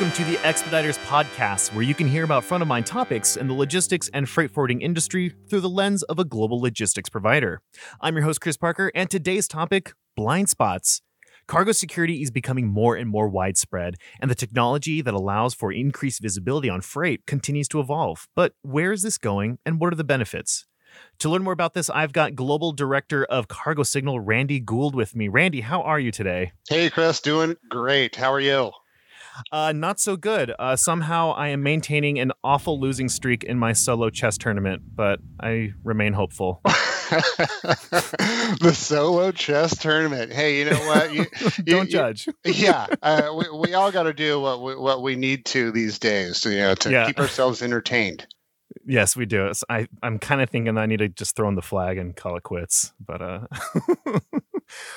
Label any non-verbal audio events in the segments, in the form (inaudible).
welcome to the Expeditors Podcast, where you can hear about front of mind topics in the logistics and freight forwarding industry through the lens of a global logistics provider. I'm your host, Chris Parker, and today's topic blind spots. Cargo security is becoming more and more widespread, and the technology that allows for increased visibility on freight continues to evolve. But where is this going, and what are the benefits? To learn more about this, I've got Global Director of Cargo Signal, Randy Gould, with me. Randy, how are you today? Hey, Chris, doing great. How are you? Uh, not so good. Uh, somehow I am maintaining an awful losing streak in my solo chess tournament, but I remain hopeful. (laughs) the solo chess tournament. Hey, you know what? You, (laughs) Don't you, judge. (laughs) yeah, uh, we, we all got to do what we, what we need to these days, to, you know, to yeah. keep ourselves entertained. Yes, we do. I I'm kind of thinking I need to just throw in the flag and call it quits, but uh.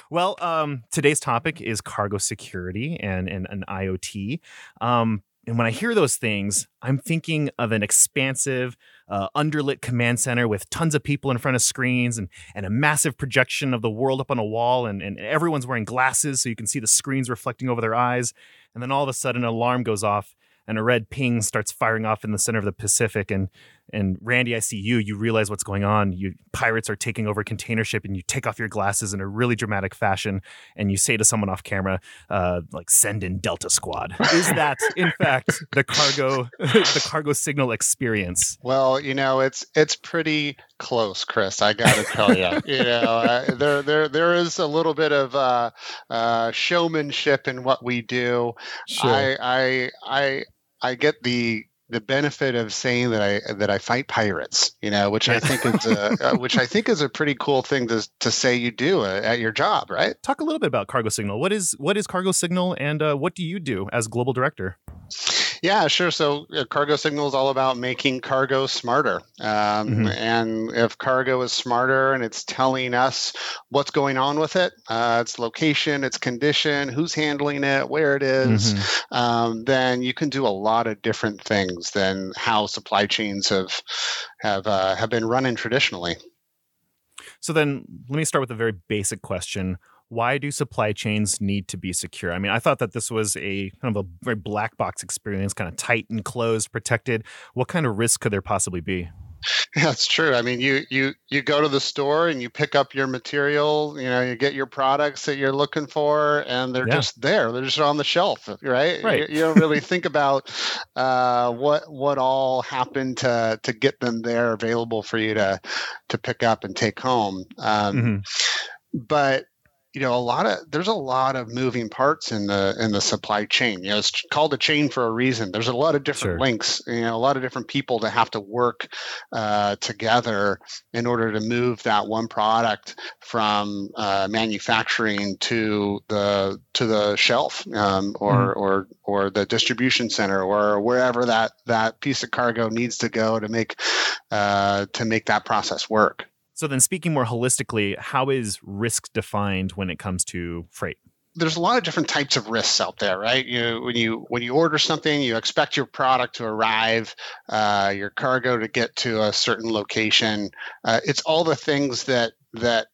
Well, um, today's topic is cargo security and and, and IoT. Um, and when I hear those things, I'm thinking of an expansive, uh, underlit command center with tons of people in front of screens and, and a massive projection of the world up on a wall, and, and everyone's wearing glasses so you can see the screens reflecting over their eyes. And then all of a sudden, an alarm goes off, and a red ping starts firing off in the center of the Pacific. And and Randy, I see you. You realize what's going on. You pirates are taking over container ship, and you take off your glasses in a really dramatic fashion, and you say to someone off camera, uh, like, "Send in Delta Squad." Is that in fact the cargo (laughs) the cargo signal experience? Well, you know, it's it's pretty close, Chris. I got to tell you, (laughs) you know, uh, there there there is a little bit of uh, uh showmanship in what we do. Sure. I I I I get the the benefit of saying that I that I fight pirates, you know, which I think is a, (laughs) uh, which I think is a pretty cool thing to to say you do uh, at your job, right? Talk a little bit about Cargo Signal. What is what is Cargo Signal, and uh, what do you do as global director? Yeah, sure. So uh, cargo signal is all about making cargo smarter. Um, mm-hmm. And if cargo is smarter and it's telling us what's going on with it, uh, its location, its condition, who's handling it, where it is, mm-hmm. um, then you can do a lot of different things than how supply chains have have uh, have been running traditionally. So then, let me start with a very basic question why do supply chains need to be secure? I mean, I thought that this was a kind of a very black box experience, kind of tight and closed, protected. What kind of risk could there possibly be? (laughs) That's true. I mean, you you you go to the store and you pick up your material. You know, you get your products that you're looking for, and they're yeah. just there. They're just on the shelf, right? Right. You, you don't really think about uh, what what all happened to to get them there available for you to to pick up and take home. Um, mm-hmm. But you know a lot of there's a lot of moving parts in the in the supply chain. You know it's called a chain for a reason. There's a lot of different sure. links you know a lot of different people that have to work uh, together in order to move that one product from uh, manufacturing to the to the shelf um, or mm or or the distribution center or wherever that that piece of cargo needs to go to make uh, to make that process work so then speaking more holistically, how is risk defined when it comes to freight? there's a lot of different types of risks out there, right? You when you when you order something, you expect your product to arrive, uh, your cargo to get to a certain location. Uh, it's all the things that that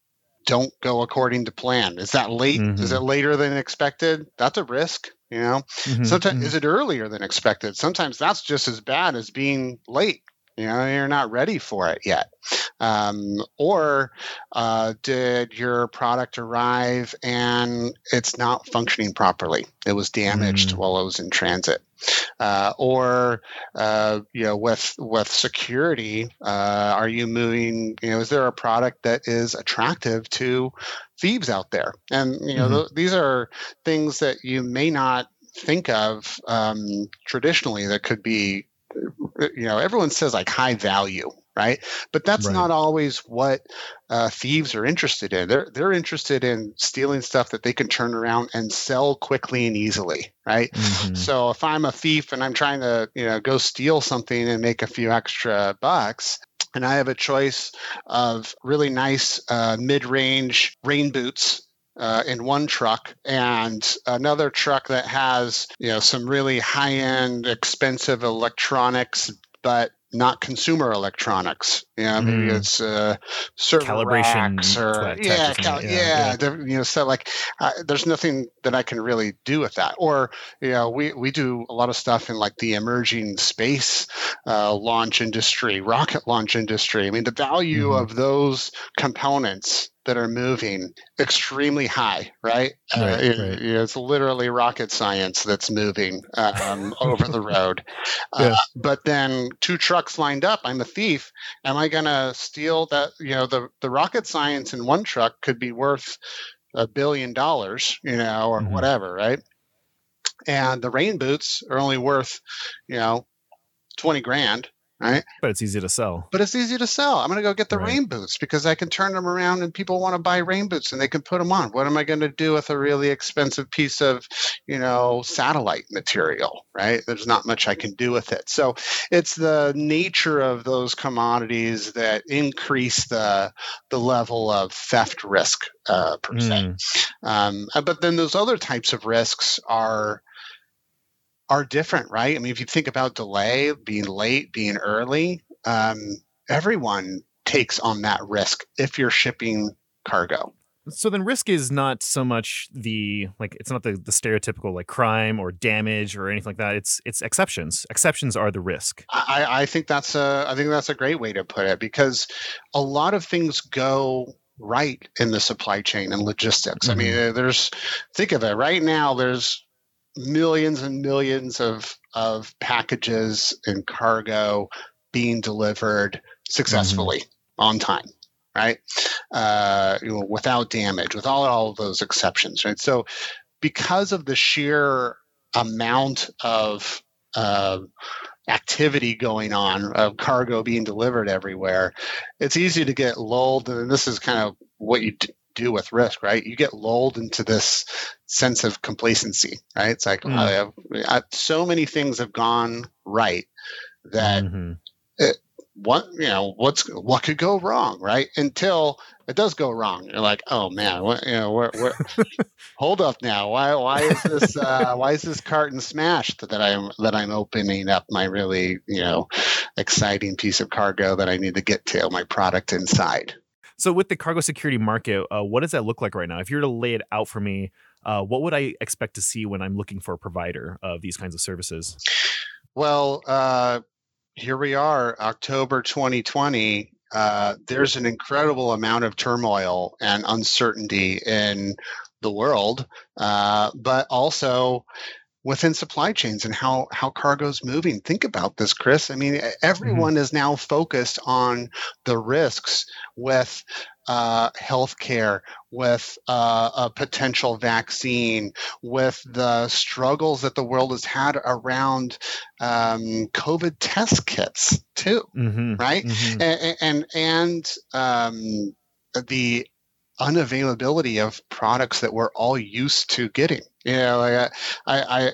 don't go according to plan. Is that late? Mm-hmm. Is it later than expected? That's a risk. You know, mm-hmm, sometimes mm-hmm. is it earlier than expected? Sometimes that's just as bad as being late. You know, you're not ready for it yet. Um, or uh, did your product arrive and it's not functioning properly? It was damaged mm. while it was in transit. Uh, or uh, you know, with with security, uh, are you moving? You know, is there a product that is attractive to thieves out there? And you know, mm-hmm. th- these are things that you may not think of um, traditionally that could be you know everyone says like high value right but that's right. not always what uh, thieves are interested in they're they're interested in stealing stuff that they can turn around and sell quickly and easily right mm-hmm. so if i'm a thief and i'm trying to you know go steal something and make a few extra bucks and I have a choice of really nice uh, mid-range rain boots uh, in one truck and another truck that has you know some really high end expensive electronics but not consumer electronics. Yeah, maybe Mm. it's uh, server Calibration racks or yeah, cal- yeah, yeah, yeah. you know, so like uh, there's nothing that I can really do with that. Or you know, we we do a lot of stuff in like the emerging space uh, launch industry, rocket launch industry. I mean, the value Mhm. of those components that are moving extremely high, right? uh, it- right. it's literally rocket science that's moving um, (laughs) over the road. Uh, but then two trucks lined up. I'm a thief. Am I going to steal that? You know, the the rocket science in one truck could be worth a billion dollars, you know, or Mhm. whatever, right? And the rain boots are only worth, you know, twenty grand, right? But it's easy to sell. But it's easy to sell. I'm going to go get the Right. rain boots because I can turn them around and people want to buy rain boots and they can put them on. What am I going to do with a really expensive piece of, you know, satellite material, right? There's not much I can do with it. So it's the nature of those commodities that increase the the level of theft risk uh, per se. Mm. Um, uh, but then those other types of risks are are different, right? I mean, if you think about delay, being late, being early, um, everyone takes on that risk if you're shipping cargo. So then risk is not so much the like it's not the, the stereotypical like crime or damage or anything like that. It's it's exceptions. Exceptions are the risk. I, I think that's a I think that's a great way to put it because a lot of things go right in the supply chain and logistics. I mean, uh, there's think of it right now. There's millions and millions of of packages and cargo being delivered successfully on time, right? Uh, you know, without damage, with all all of those exceptions, right? So, because of the sheer amount of uh, activity going on of cargo being delivered everywhere, it's easy to get lulled. And this is kind of what you do with risk, right? You get lulled into this sense of complacency, right? It's like, Mm. I have, I, so many things have gone right that Mhm. what you know what's what could go wrong right until it does go wrong you're like oh man what you know where, where (laughs) hold up now why why is this uh why is this carton smashed that i'm that i'm opening up my really you know exciting piece of cargo that i need to get to my product inside So with the cargo security market, uh, what does that look like right now? If you were to lay it out for me, uh, what would I expect to see when I'm looking for a provider of these kinds of services? Well, uh, here we are, October 2020. Uh, there's an incredible amount of turmoil and uncertainty in the world, uh, but also within supply chains and how how cargo's moving. Think about this, Chris. I mean, e- everyone is now focused on the risks with uh, healthcare, with uh, a potential vaccine, with the struggles that the world has had around um, COVID test kits too, Mm-hmm. right? Mhm. And and, and um, the unavailability of products that we're all used to getting. You know, like I, I, I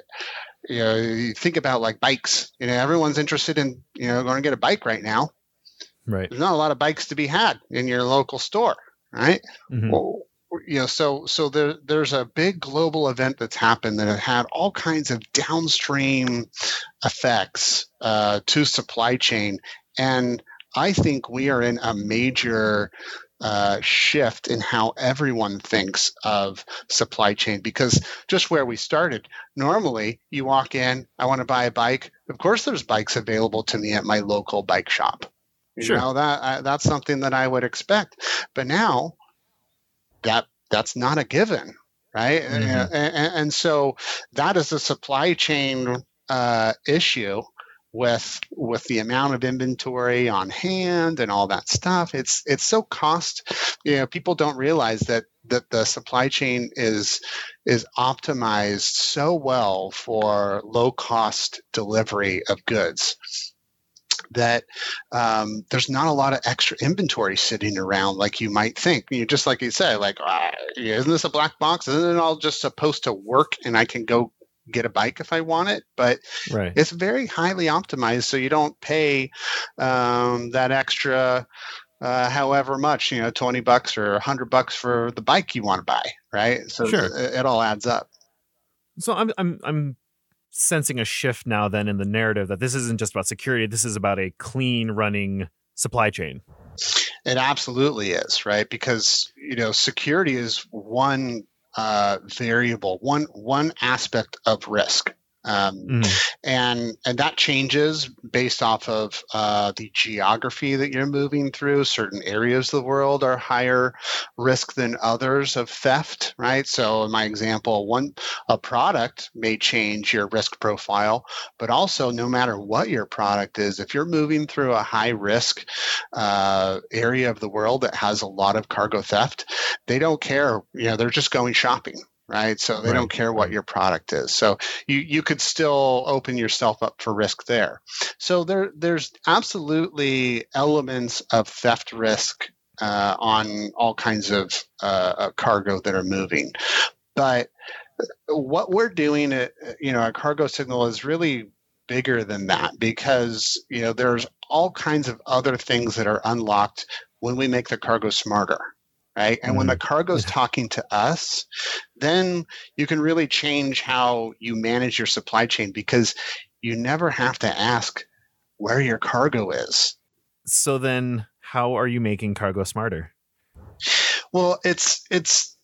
you know, you think about like bikes. You know, everyone's interested in you know going to get a bike right now. Right. There's not a lot of bikes to be had in your local store, right? Mm-hmm. well, you know, so so there there's a big global event that's happened that had all kinds of downstream effects uh, to supply chain, and I think we are in a major uh, shift in how everyone thinks of supply chain because just where we started, normally you walk in, I want to buy a bike. Of course, there's bikes available to me at my local bike shop. You Sure. know that I, that's something that I would expect, but now that that's not a given, right? Mhm. And, and, and so that is a supply chain uh, issue with with the amount of inventory on hand and all that stuff. It's it's so cost. You know, people don't realize that that the supply chain is is optimized so well for low cost delivery of goods that um, there's not a lot of extra inventory sitting around like you might think. You know, just like you said, like, ah, isn't this a black box? Isn't it all just supposed to work and I can go get a bike if I want it? But Right. it's very highly optimized, so you don't pay um, that extra. Uh, however much you know, twenty bucks or hundred bucks for the bike you want to buy, right? So Sure. it, it all adds up. So I'm I'm I'm sensing a shift now then in the narrative that this isn't just about security, this is about a clean running supply chain. It absolutely is, right? Because you know, security is one uh, variable, one one aspect of risk. Um, mm. and and that changes based off of uh, the geography that you're moving through. Certain areas of the world are higher risk than others of theft, right? So in my example, one a product may change your risk profile, but also no matter what your product is, if you're moving through a high risk uh, area of the world that has a lot of cargo theft, they don't care. You know, they're just going shopping, right? So they right. don't care what your product is. So you you could still open yourself up for risk there. So there there's absolutely elements of theft risk uh, on all kinds of uh, uh cargo that are moving, but what we're doing at you know our cargo signal is really bigger than that because you know there's all kinds of other things that are unlocked when we make the cargo smarter right? And mm-hmm. when the cargo is talking to us, then you can really change how you manage your supply chain because you never have to ask where your cargo is. So then how are you making cargo smarter? Well, it's it's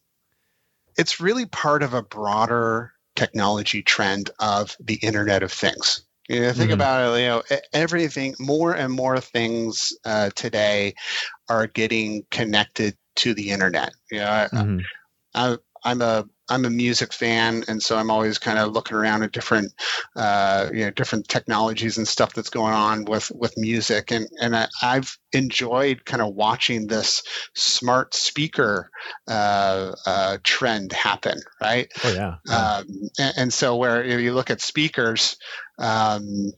it's really part of a broader technology trend of the Internet of Things. You know, think mm-hmm. about it. You know, everything more and more things uh, today are getting connected to the internet. You know, I, mm-hmm. I, I'm a I'm a music fan, and so I'm always kind of looking around at different, uh, you know, different technologies and stuff that's going on with with music, and and I, have enjoyed kind of watching this smart speaker uh, uh, trend happen, right? Oh yeah. yeah. Um, and, and, so where you look at speakers, um,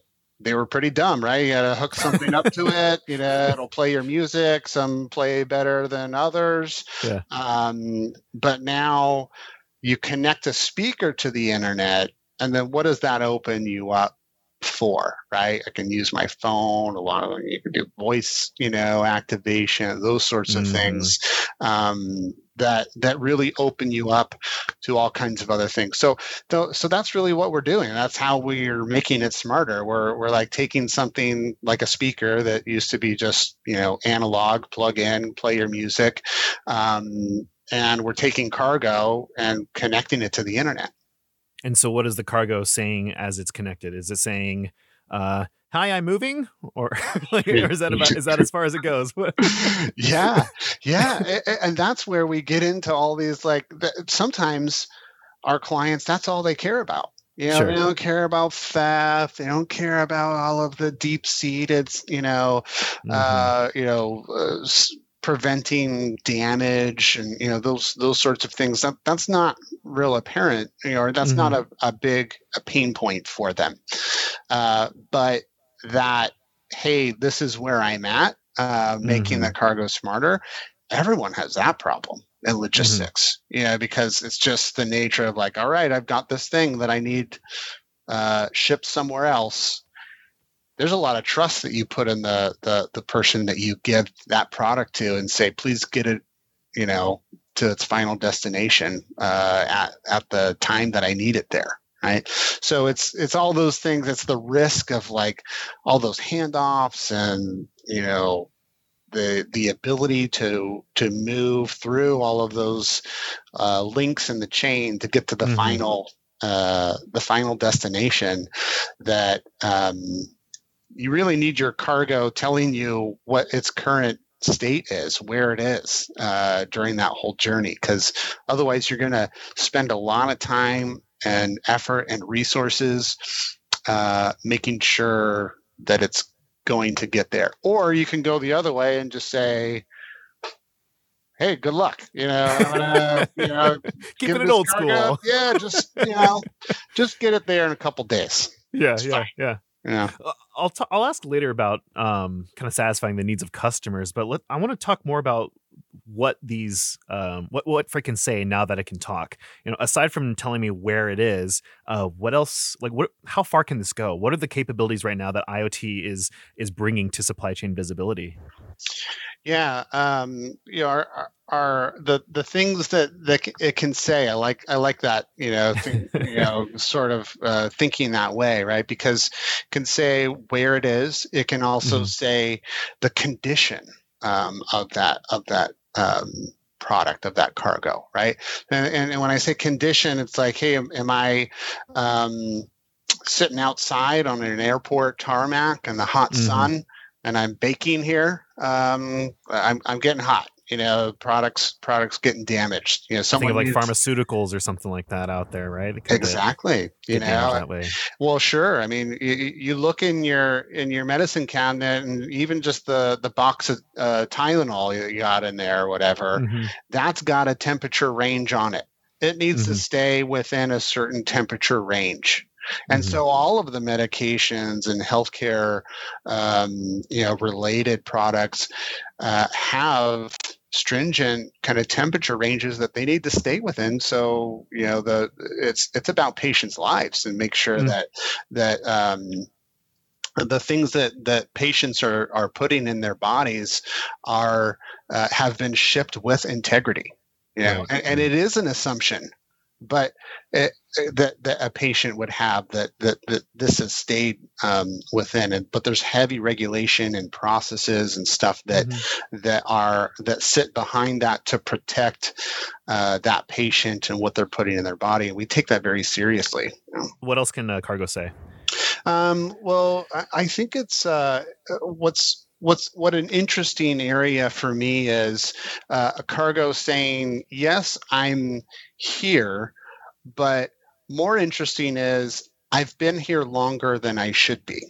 they were pretty dumb, right? You got to hook something up to (laughs) it. You know, it'll play your music. Some play better than others. Yeah. Um, but now you connect a speaker to the internet, and then what does that open you up for? Right? I can use my phone. A lot of you can do voice, you know, activation, those sorts of mm. things. Um, that that really open you up to all kinds of other things. So so that's really what we're doing. That's how we're making it smarter. We're we're like taking something like a speaker that used to be just you know analog, plug in, play your music, um, and we're taking cargo and connecting it to the internet. And so, what is the cargo saying as it's connected? Is it saying? Uh, hi i'm moving or (laughs) like or is that about is that as far as it goes (laughs) yeah yeah and that's where we get into all these like sometimes our clients that's all they care about you know, sure. they don't care about theft. They don't care about all of the deep-seated, you know, mm-hmm. uh, you know, uh, preventing damage and you know those those sorts of things. That that's not real apparent, you know, or that's mm-hmm. not a, a big a pain point for them. Uh, but that hey this is where i'm at uh, making mm-hmm. the cargo smarter everyone has that problem in logistics mm-hmm. you know because it's just the nature of like all right i've got this thing that i need uh, shipped somewhere else there's a lot of trust that you put in the, the the person that you give that product to and say please get it you know to its final destination uh, at, at the time that i need it there right? So it's it's all those things. It's the risk of like all those handoffs and you know the the ability to to move through all of those uh, links in the chain to get to the mm-hmm. final uh, the final destination that um, you really need your cargo telling you what its current state is, where it is uh, during that whole journey, because otherwise you're going to spend a lot of time and effort and resources uh, making sure that it's going to get there. Or you can go the other way and just say, hey, good luck. You know, gonna, (laughs) you know (laughs) keep it old school. Yeah, just you know, (laughs) just get it there in a couple days. Yeah, it's yeah, fine. yeah. Yeah. Uh, I'll t- I'll ask later about um kind of satisfying the needs of customers, but let I want to talk more about what these um, what what can say now that it can talk. You know, aside from telling me where it is, uh, what else? Like, what? How far can this go? What are the capabilities right now that IoT is is bringing to supply chain visibility? Yeah, um, you know, our, our the the things that that it can say. I like I like that. You know, think, (laughs) you know, sort of uh, thinking that way, right? Because it can say where it is. It can also mm-hmm. say the condition um, of that of that um, product of that cargo, right? And, and, and, when I say condition, it's like, hey, am, am I um, sitting outside on an airport tarmac in the hot mm-hmm. sun and I'm baking here? Um, I'm, I'm getting hot you know products products getting damaged you know something like needs... pharmaceuticals or something like that out there right exactly you know well sure i mean you, you, look in your in your medicine cabinet and even just the the box of uh, tylenol you got in there or whatever mm-hmm. that's got a temperature range on it it needs mm-hmm. to stay within a certain temperature range and mm-hmm. so all of the medications and healthcare, um, you know, related products uh, have stringent kind of temperature ranges that they need to stay within. So you know, the it's it's about patients' lives and make sure mm-hmm. that that um, the things that that patients are are putting in their bodies are uh, have been shipped with integrity. You know, right. and, and, it is an assumption but it, that that a patient would have that that, that this has stayed um, within it. But there's heavy regulation and processes and stuff that mm-hmm. that are that sit behind that to protect uh, that patient and what they're putting in their body, and we take that very seriously. What else can uh, Cargo say? Um, well, I, I, think it's uh, what's what's what an interesting area for me is uh, a cargo saying yes i'm here but more interesting is i've been here longer than i should be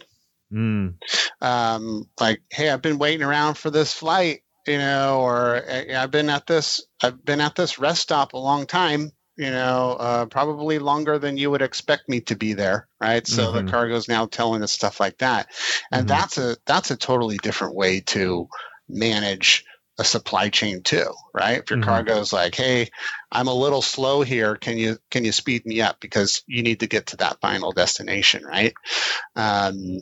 mm. um, like hey i've been waiting around for this flight you know or i've been at this i've been at this rest stop a long time you know, uh, probably longer than you would expect me to be there, right? So mm-hmm. the cargo's now telling us stuff like that, and mm-hmm. that's a that's a totally different way to manage a supply chain too, right? If your mm-hmm. cargo's like, "Hey, I'm a little slow here. Can you can you speed me up because you need to get to that final destination, right?" Um,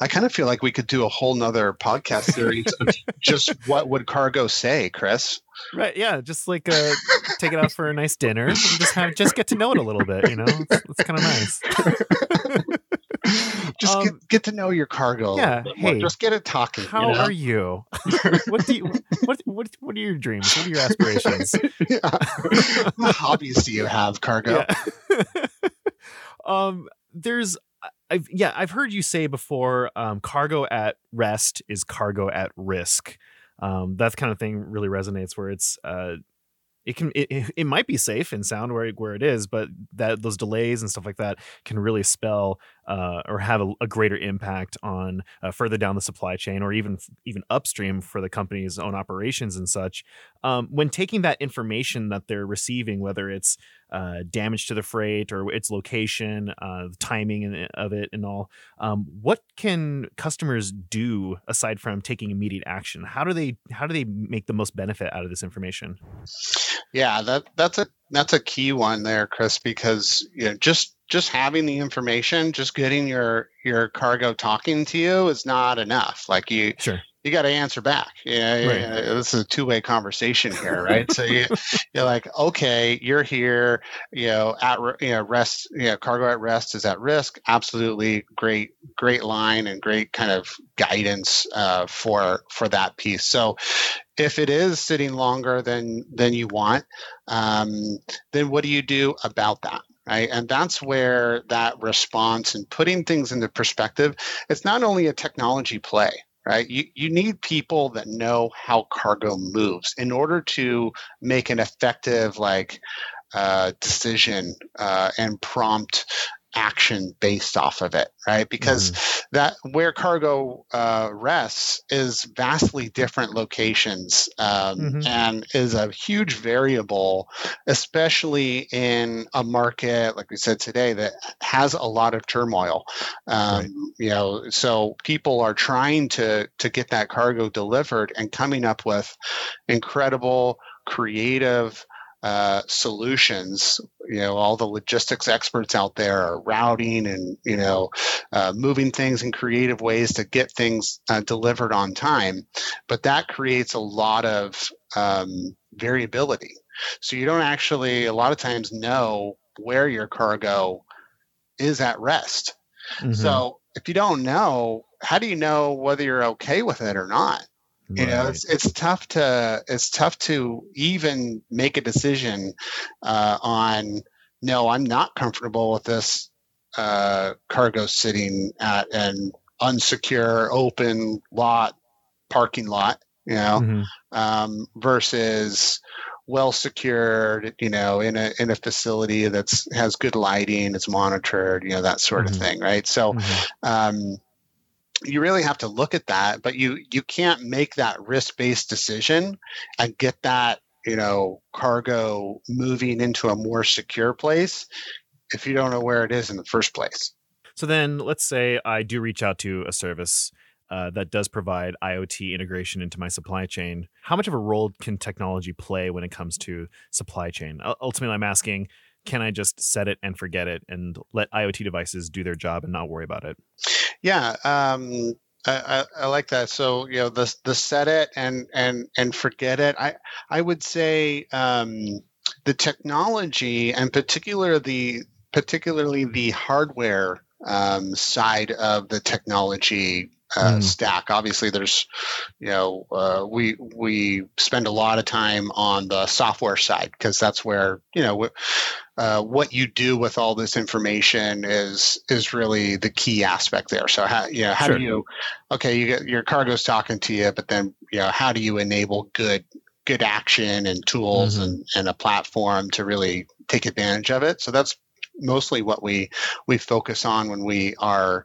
I kind of feel like we could do a whole nother podcast series of (laughs) just what would cargo say, Chris. Right. Yeah. Just like uh, take it out for a nice dinner and just have just get to know it a little bit. You know, it's, it's kind of nice. (laughs) (laughs) just um, get, get to know your cargo. Yeah. Hey, just get it talking. How you know? are you? (laughs) what do you what what what are your dreams? What are your aspirations? (laughs) what hobbies do you have, cargo? Yeah. um. There's I've yeah, I've heard you say before, um, cargo at rest is cargo at risk. Um, that kind of thing really resonates where it's uh, it can it, it might be safe and sound where where it is, but that those delays and stuff like that can really spell uh, or have a, a, greater impact on uh, further down the supply chain or even even upstream for the company's own operations and such. Um, when taking that information that they're receiving, whether it's uh, damage to the freight or its location, uh, the timing of it, and all, um, what can customers do aside from taking immediate action? How do they how do they make the most benefit out of this information? Yeah, that that's a that's a key one there, Chris, because you know just just having the information, just getting your your cargo talking to you is not enough. Like you sure you got to answer back. Yeah, right. this is a two way conversation here, right? so you, (laughs) you're like, okay, you're here. You know, at you know rest. You know, cargo at rest is at risk. Absolutely great, great line and great kind of guidance uh, for for that piece. So if it is sitting longer than than you want, um, then what do you do about that? right and that's where that response and putting things into perspective it's not only a technology play right? You, you need people that know how cargo moves in order to make an effective, like, uh, decision uh, and prompt action based off of it, right? Because mm-hmm. that where cargo uh, rests is vastly different locations um, mm-hmm. and is a huge variable, especially in a market like we said today that has a lot of turmoil. Um, right. You know, so people are trying to to get that cargo delivered and coming up with incredible, creative uh, solutions. You know, all the logistics experts out there are routing and you know uh, moving things in creative ways to get things uh, delivered on time. But that creates a lot of um, variability. So you don't actually a lot of times know where your cargo is at rest. Mm-hmm. So if you don't know, how do you know whether you're okay with it or not? You know, it's it's tough to it's tough to even make a decision uh, on. No, I'm not comfortable with this uh, cargo sitting at an unsecure, open lot, parking lot. You know, mm-hmm. um, versus well secured, you know, in a in a facility that's has good lighting, it's monitored, you know, that sort mm-hmm. of thing, right? So, mm-hmm. um, you really have to look at that, but you you can't make that risk based decision and get that you know cargo moving into a more secure place if you don't know where it is in the first place. So then, let's say I do reach out to a service uh, that does provide IoT integration into my supply chain. How much of a role can technology play when it comes to supply chain? ultimately, I'm asking can I just set it and forget it and let IoT devices do their job and not worry about it? Yeah, um, I, I, like that. So you know, the the set it and and and forget it. I I would say um, the technology and particular the particularly the hardware um, side of the technology uh, mm. stack. Obviously, there's, you know, uh, we we spend a lot of time on the software side because that's where you know uh, what you do with all this information is is really the key aspect there. So how you know how sure. do you okay you get your cargo's talking to you, but then you know how do you enable good good action and tools mm-hmm. and, and a platform to really take advantage of it. So that's mostly what we we focus on when we are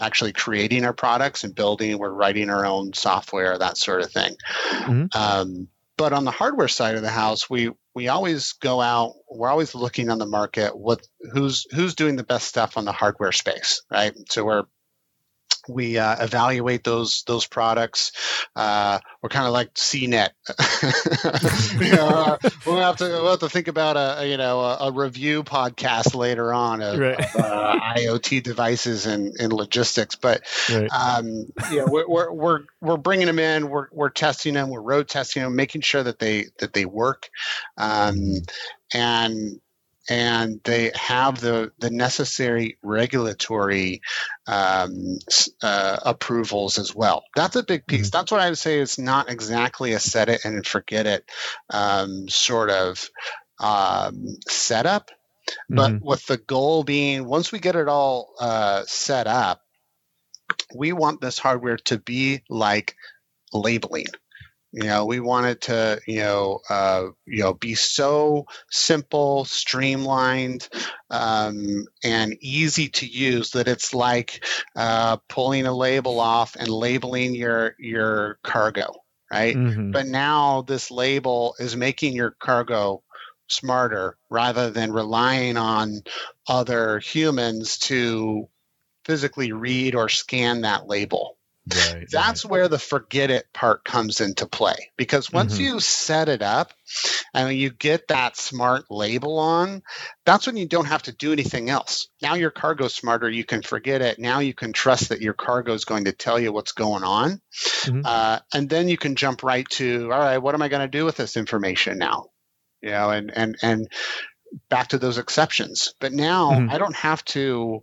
actually creating our products and building. We're writing our own software, that sort of thing. Mm-hmm. Um, but on the hardware side of the house, we we always go out. We're always looking on the market. What who's who's doing the best stuff on the hardware space, right? So we're we uh, evaluate those those products. Uh, we're kind of like CNET. (laughs) you know, uh, we'll have to we'll have to think about a, a you know a, a, review podcast later on of, right. of uh, IoT devices and, and logistics. But right. um, yeah, we're, we're, we're we're bringing them in. We're we're testing them. We're road testing them, making sure that they that they work. Um, and and they have the, the necessary regulatory um, uh, approvals as well. That's a big piece. Mm-hmm. That's what I would say is not exactly a set it and forget it um, sort of um, setup, but mm-hmm. with the goal being once we get it all uh, set up, we want this hardware to be like labeling. You know, we wanted to, you know, uh, you know, be so simple, streamlined, um, and easy to use that it's like uh, pulling a label off and labeling your your cargo, right? Mm-hmm. But now this label is making your cargo smarter rather than relying on other humans to physically read or scan that label. Right, That's right. where the forget it part comes into play because once mm-hmm. you set it up and you get that smart label on, that's when you don't have to do anything else. Now your cargo's smarter. You can forget it. Now you can trust that your cargo is going to tell you what's going on. Mm-hmm. Uh, and then you can jump right to, all right, what am I going to do with this information now? You know, and, and, and back to those exceptions. But now mm-hmm. I don't have to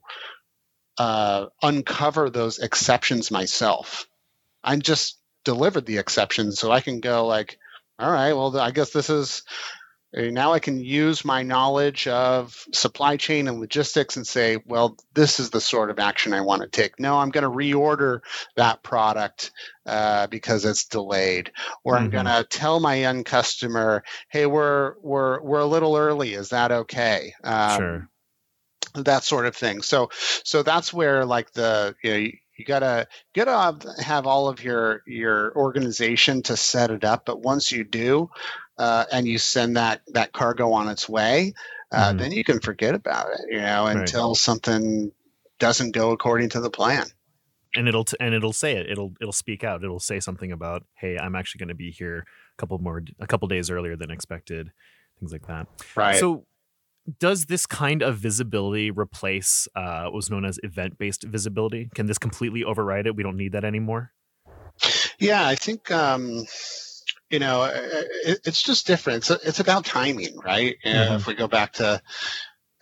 uh, uncover those exceptions myself. I'm just delivered the exceptions, so I can go like, all right, well, I guess this is now I can use my knowledge of supply chain and logistics and say, well, this is the sort of action I want to take. No, I'm going to reorder that product uh, because it's delayed, or mm-hmm. I'm going to tell my end customer, hey, we're we're we're a little early. Is that okay? Um, sure that sort of thing. So so that's where like the you know you, you gotta gotta have all of your your organization to set it up. But once you do, uh, and you send that that cargo on its way, uh, mm-hmm. then you can forget about it. You know, until right. something doesn't go according to the plan. And it'll t- and it'll say it. It'll it'll speak out. It'll say something about, "Hey, I'm actually going to be here a couple more a couple days earlier than expected." Things like that. Right. So does this kind of visibility replace uh, what was known as event-based visibility? Can this completely override it? We don't need that anymore. Yeah, I think um, you know it, it's just different. It's, it's about timing, right? Mm-hmm. If we go back to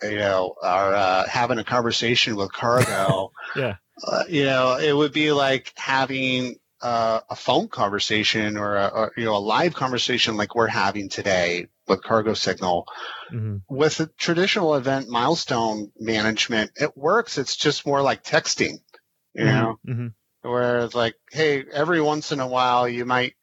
you know our uh, having a conversation with cargo, (laughs) yeah, uh, you know it would be like having uh, a phone conversation or a, or, you know a live conversation like we're having today with Cargo Signal. Mm-hmm. With a traditional event milestone management, it works. It's just more like texting, you mm-hmm. know, mm-hmm. where it's like, hey, every once in a while you might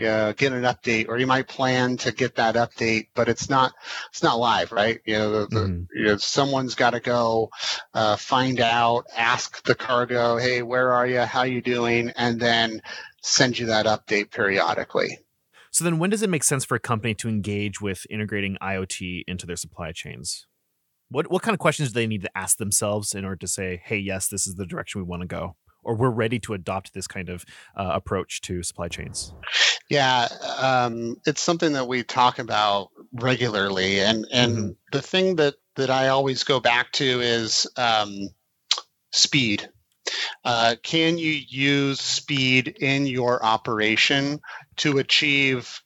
uh, get an update, or you might plan to get that update, but it's not it's not live, right? You know, the, the, mm-hmm. you know someone's got to go uh, find out, ask the cargo, hey, where are you? How you doing? And then send you that update periodically. So then, when does it make sense for a company to engage with integrating IoT into their supply chains? What what kind of questions do they need to ask themselves in order to say, "Hey, yes, this is the direction we want to go," or we're ready to adopt this kind of uh, approach to supply chains? Yeah, um, it's something that we talk about regularly, and and mm-hmm. the thing that that I always go back to is um, speed. Uh, can you use speed in your operation to achieve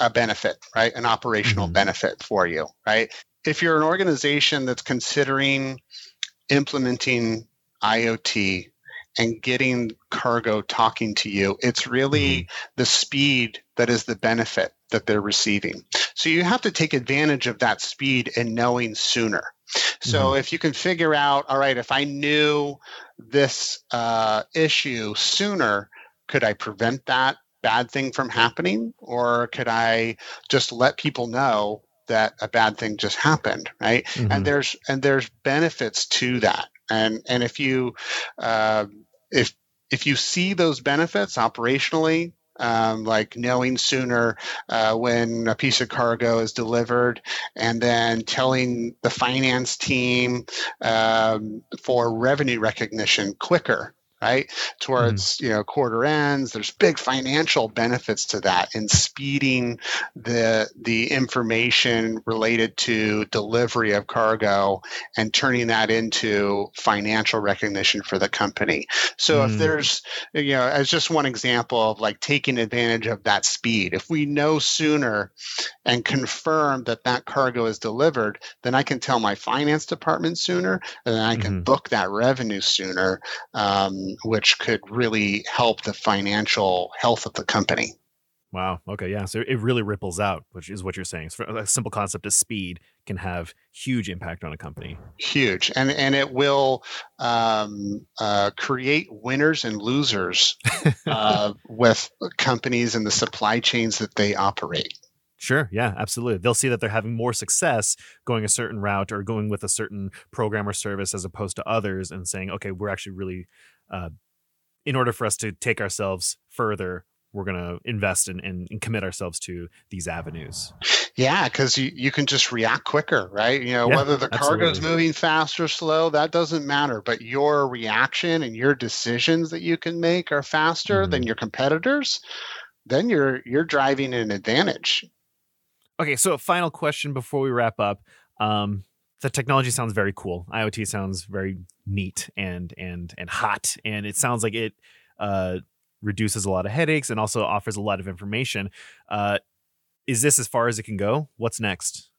a benefit, right? An operational mm-hmm. benefit for you, right? If you're an organization that's considering implementing IoT and getting cargo talking to you. It's really mm-hmm. the speed that is the benefit that they're receiving. So you have to take advantage of that speed and knowing sooner. So mm-hmm. if you can figure out, all right, if I knew this uh, issue sooner, could I prevent that bad thing from happening? Or could I just let people know that a bad thing just happened right mm-hmm. and there's and there's benefits to that and and if you uh, if if you see those benefits operationally um, like knowing sooner uh, when a piece of cargo is delivered, and then telling the finance team um, for revenue recognition quicker right? Towards mm-hmm. you know quarter ends. There's big financial benefits to that in speeding the the information related to delivery of cargo and turning that into financial recognition for the company. So mm. if there's you know as just one example of like taking advantage of that speed, if we know sooner and confirm that that cargo is delivered, then I can tell my finance department sooner, and then I can mm-hmm. book that revenue sooner. Um, which could really help the financial health of the company. Wow. Okay. Yeah. So it really ripples out, which is what you're saying. So a simple concept of speed can have huge impact on a company. Huge, and and it will um, uh, create winners and losers (laughs) uh, with companies and the supply chains that they operate. Sure. Yeah, absolutely. They'll see that they're having more success going a certain route or going with a certain program or service as opposed to others and saying, okay, we're actually really uh, in order for us to take ourselves further, we're going to invest in, and commit ourselves to these avenues. Yeah, because you, you can just react quicker, right? You know, yeah, whether the cargo is moving fast or slow, that doesn't matter. But your reaction and your decisions that you can make are faster mm-hmm. than your competitors. Then you're you're driving an advantage. Okay, so a final question before we wrap up. Um, the technology sounds very cool. IoT sounds very neat and and and hot, and it sounds like it uh, reduces a lot of headaches and also offers a lot of information. Uh, is this as far as it can go? What's next?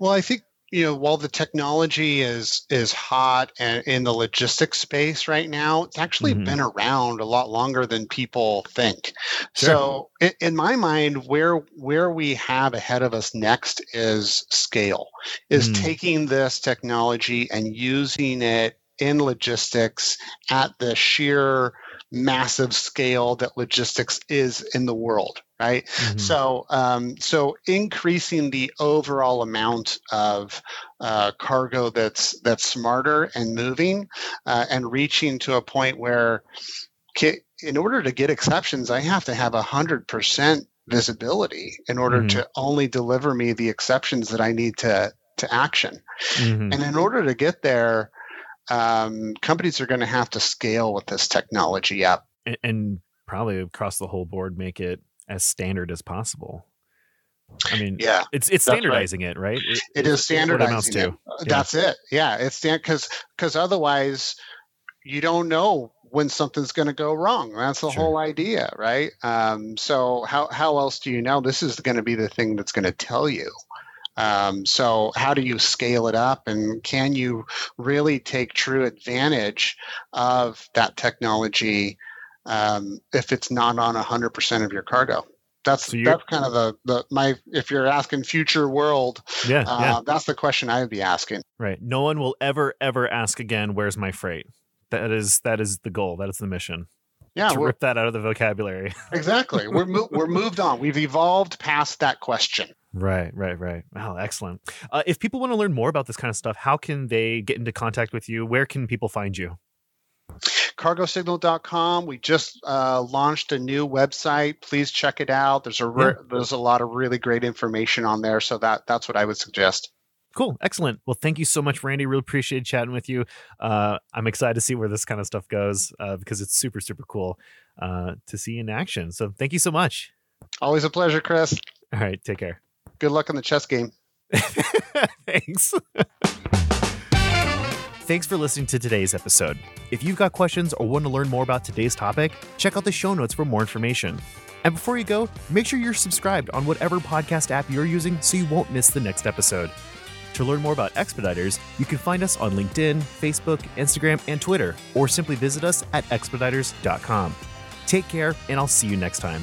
Well, I think you know, while the technology is is hot and in the logistics space right now, it's actually mm-hmm. been around a lot longer than people think. Sure. So, in, my mind, where where we have ahead of us next is scale, is mm. taking this technology and using it in logistics at the sheer massive scale that logistics is in the world right mm-hmm. so um, so increasing the overall amount of uh, cargo that's that's smarter and moving uh, and reaching to a point where in order to get exceptions i have to have a hundred percent visibility in order mm-hmm. to only deliver me the exceptions that i need to to action mm-hmm. and in order to get there um, companies are going to have to scale with this technology up and, and probably across the whole board make it as standard as possible. I mean, yeah, it's it's standardizing right. it, right? It, it is standardizing it. Yeah. That's it. Yeah, it's stand because because otherwise you don't know when something's going to go wrong. That's the sure. whole idea, right? Um, so how how else do you know? This is going to be the thing that's going to tell you. Um, so, how do you scale it up, and can you really take true advantage of that technology um, if it's not on 100% of your cargo? That's so that's kind of the, the my if you're asking future world, yeah, uh, yeah, that's the question I would be asking. Right. No one will ever ever ask again, "Where's my freight?" That is that is the goal. That is the mission yeah, to rip that out of the vocabulary. exactly. We're mo- we're moved on. We've evolved past that question. Right, right, right. Wow, excellent. Uh, if people want to learn more about this kind of stuff, how can they get into contact with you? Where can people find you? cargosignal.com we just uh, launched a new website please check it out there's a re- there's a lot of really great information on there so that that's what i would suggest Cool. Excellent. Well, thank you so much, Randy. Really appreciate chatting with you. Uh, I'm excited to see where this kind of stuff goes uh, because it's super, super cool uh, to see in action. So thank you so much. Always a pleasure, Chris. All right. Take care. Good luck in the chess game. (laughs) Thanks. Thanks for listening to today's episode. If you've got questions or want to learn more about today's topic, check out the show notes for more information. And before you go, make sure you're subscribed on whatever podcast app you're using so you won't miss the next episode. To learn more about Expeditors, you can find us on LinkedIn, Facebook, Instagram, and Twitter, or simply visit us at expeditors.com. Take care, and I'll see you next time.